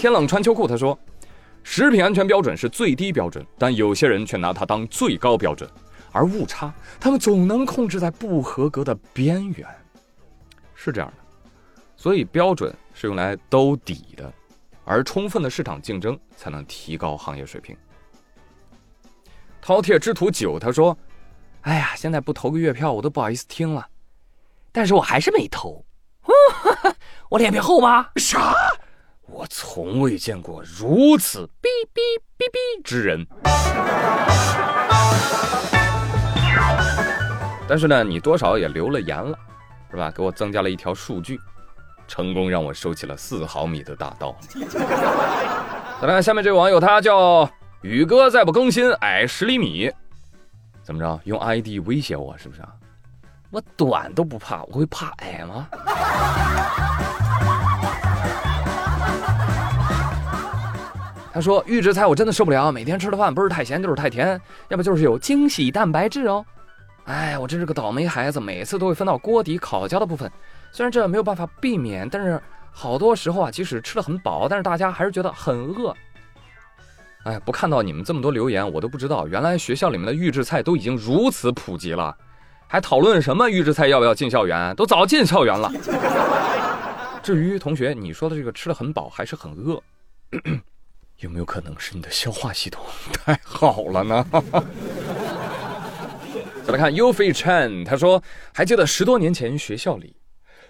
天冷穿秋裤，他说，食品安全标准是最低标准，但有些人却拿它当最高标准，而误差他们总能控制在不合格的边缘，是这样的。所以标准是用来兜底的，而充分的市场竞争才能提高行业水平。饕餮之徒九他说：“哎呀，现在不投个月票我都不好意思听了，但是我还是没投。我脸皮厚吧？啥？我从未见过如此哔哔哔哔之人。但是呢，你多少也留了言了，是吧？给我增加了一条数据。”成功让我收起了四毫米的大刀。再来看下面这位网友，他叫宇哥，再不更新矮十厘米，怎么着？用 ID 威胁我是不是啊？我短都不怕，我会怕矮吗？说预制菜我真的受不了，每天吃的饭不是太咸就是太甜，要不就是有惊喜蛋白质哦。哎，我真是个倒霉孩子，每次都会分到锅底烤焦的部分。虽然这没有办法避免，但是好多时候啊，即使吃的很饱，但是大家还是觉得很饿。哎，不看到你们这么多留言，我都不知道原来学校里面的预制菜都已经如此普及了，还讨论什么预制菜要不要进校园？都早进校园了。至于同学你说的这个吃的很饱还是很饿，有没有可能是你的消化系统 太好了呢？再来看 U F Chen，他说还记得十多年前学校里。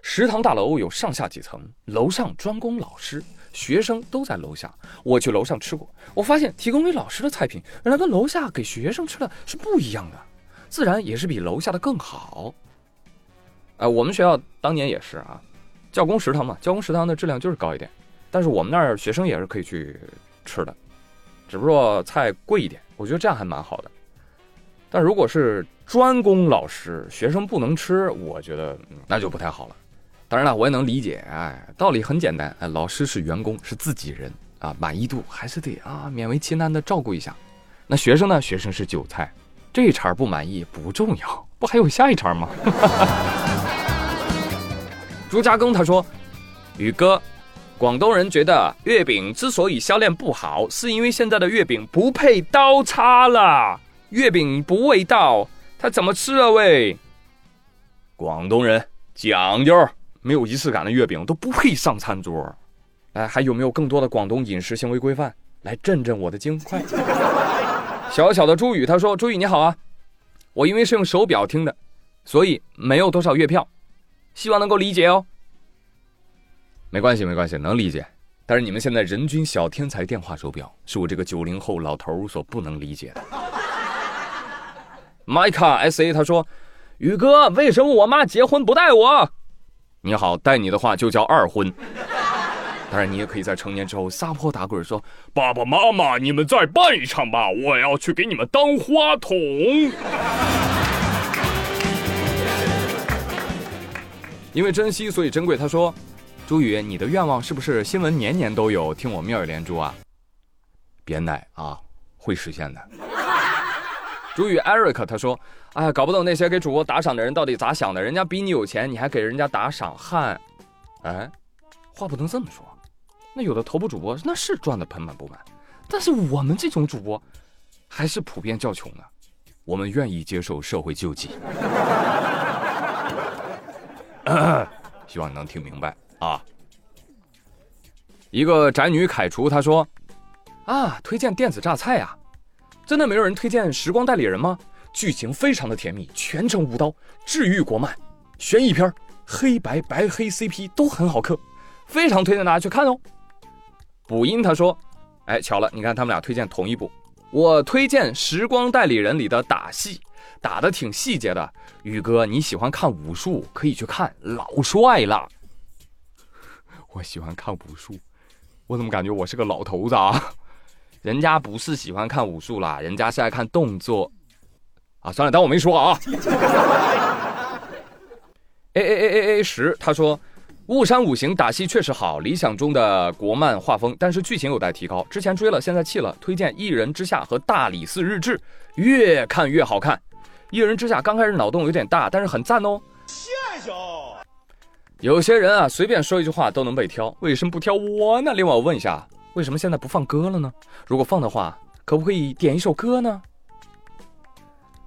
食堂大楼有上下几层，楼上专供老师，学生都在楼下。我去楼上吃过，我发现提供给老师的菜品，原来跟楼下给学生吃的是不一样的，自然也是比楼下的更好。哎，我们学校当年也是啊，教工食堂嘛，教工食堂的质量就是高一点，但是我们那儿学生也是可以去吃的，只不过菜贵一点，我觉得这样还蛮好的。但如果是专攻老师，学生不能吃，我觉得那就不太好了。当然了，我也能理解，哎，道理很简单，哎，老师是员工，是自己人啊，满意度还是得啊，勉为其难的照顾一下。那学生呢？学生是韭菜，这一茬不满意不重要，不还有下一茬吗？朱家庚他说：“宇哥，广东人觉得月饼之所以销量不好，是因为现在的月饼不配刀叉了，月饼不味道，他怎么吃啊？喂，广东人讲究。”没有仪式感的月饼都不配上餐桌，哎，还有没有更多的广东饮食行为规范来震震我的经？快！小小的朱宇他说：“朱宇你好啊，我因为是用手表听的，所以没有多少月票，希望能够理解哦。”没关系没关系，能理解。但是你们现在人均小天才电话手表，是我这个九零后老头所不能理解的。麦卡 S A 他说：“宇哥，为什么我妈结婚不带我？”你好，带你的话就叫二婚。当然，你也可以在成年之后撒泼打滚，说：“爸爸妈妈，你们再办一场吧，我要去给你们当花童。”因为珍惜，所以珍贵。他说：“朱宇，你的愿望是不是新闻年年都有？听我妙语连珠啊！别奶啊，会实现的。”朱宇 Eric 他说。哎，搞不懂那些给主播打赏的人到底咋想的？人家比你有钱，你还给人家打赏，汗！哎，话不能这么说。那有的头部主播那是赚的盆满钵满，但是我们这种主播还是普遍较穷的。我们愿意接受社会救济。希望你能听明白啊！一个宅女凯厨她说：“啊，推荐电子榨菜呀，真的没有人推荐时光代理人吗？”剧情非常的甜蜜，全程无刀，治愈国漫，悬疑片，黑白白黑 CP 都很好磕，非常推荐大家去看哦。补音他说：“哎，巧了，你看他们俩推荐同一部，我推荐《时光代理人》里的打戏，打的挺细节的。宇哥你喜欢看武术，可以去看，老帅了。我喜欢看武术，我怎么感觉我是个老头子啊？人家不是喜欢看武术啦，人家是爱看动作。”啊，算了，当我没说啊。A A A A A 十，他说，《雾山五行》打戏确实好，理想中的国漫画风，但是剧情有待提高。之前追了，现在弃了。推荐《一人之下》和《大理寺日志》，越看越好看。《一人之下》刚开始脑洞有点大，但是很赞哦。谢谢。有些人啊，随便说一句话都能被挑，为什么不挑我呢？另外我问一下，为什么现在不放歌了呢？如果放的话，可不可以点一首歌呢？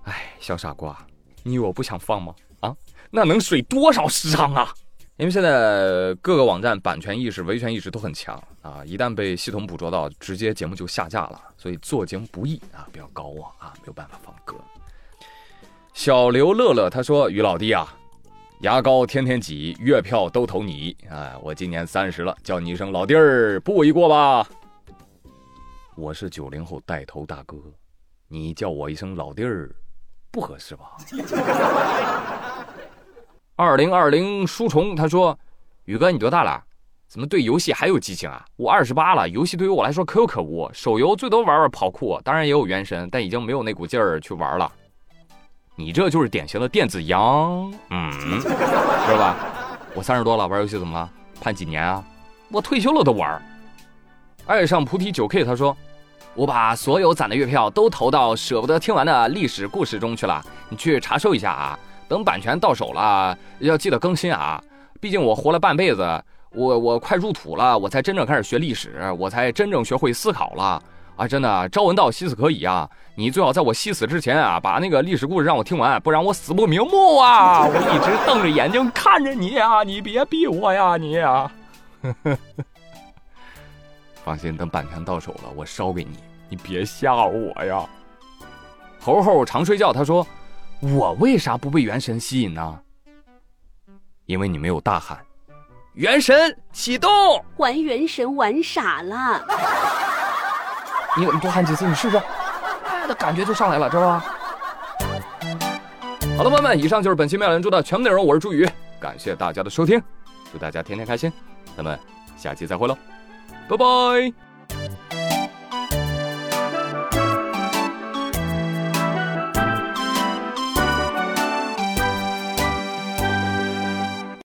哎，小傻瓜，你以为我不想放吗？啊，那能水多少时长啊？因为现在各个网站版权意识、维权意识都很强啊，一旦被系统捕捉到，直接节目就下架了。所以做节目不易啊，不要搞我啊，没有办法放歌。小刘乐乐他说：“于老弟啊，牙膏天天挤，月票都投你。哎，我今年三十了，叫你一声老弟儿不为过吧？我是九零后带头大哥，你叫我一声老弟儿，不合适吧？” 二零二零书虫他说：“宇哥，你多大了？怎么对游戏还有激情啊？我二十八了，游戏对于我来说可有可无。手游最多玩玩跑酷，当然也有原神，但已经没有那股劲儿去玩了。你这就是典型的电子羊，嗯，知道吧？我三十多了，玩游戏怎么了？判几年啊？我退休了都玩。爱上菩提九 K 他说：我把所有攒的月票都投到舍不得听完的历史故事中去了，你去查收一下啊。”等版权到手了，要记得更新啊！毕竟我活了半辈子，我我快入土了，我才真正开始学历史，我才真正学会思考了啊！真的，朝闻道，夕死可以啊！你最好在我夕死之前啊，把那个历史故事让我听完，不然我死不瞑目啊！我一直瞪着眼睛看着你啊，你别逼我呀，你啊！放心，等版权到手了，我烧给你，你别吓我呀！猴猴常睡觉，他说。我为啥不被元神吸引呢？因为你没有大喊“元神启动”，玩元神玩傻了。你你多喊几次，你试试，那感觉就上来了，知道吧？好了，朋友们，以上就是本期妙连珠的全部内容。我是朱宇，感谢大家的收听，祝大家天天开心，咱们下期再会喽，拜拜。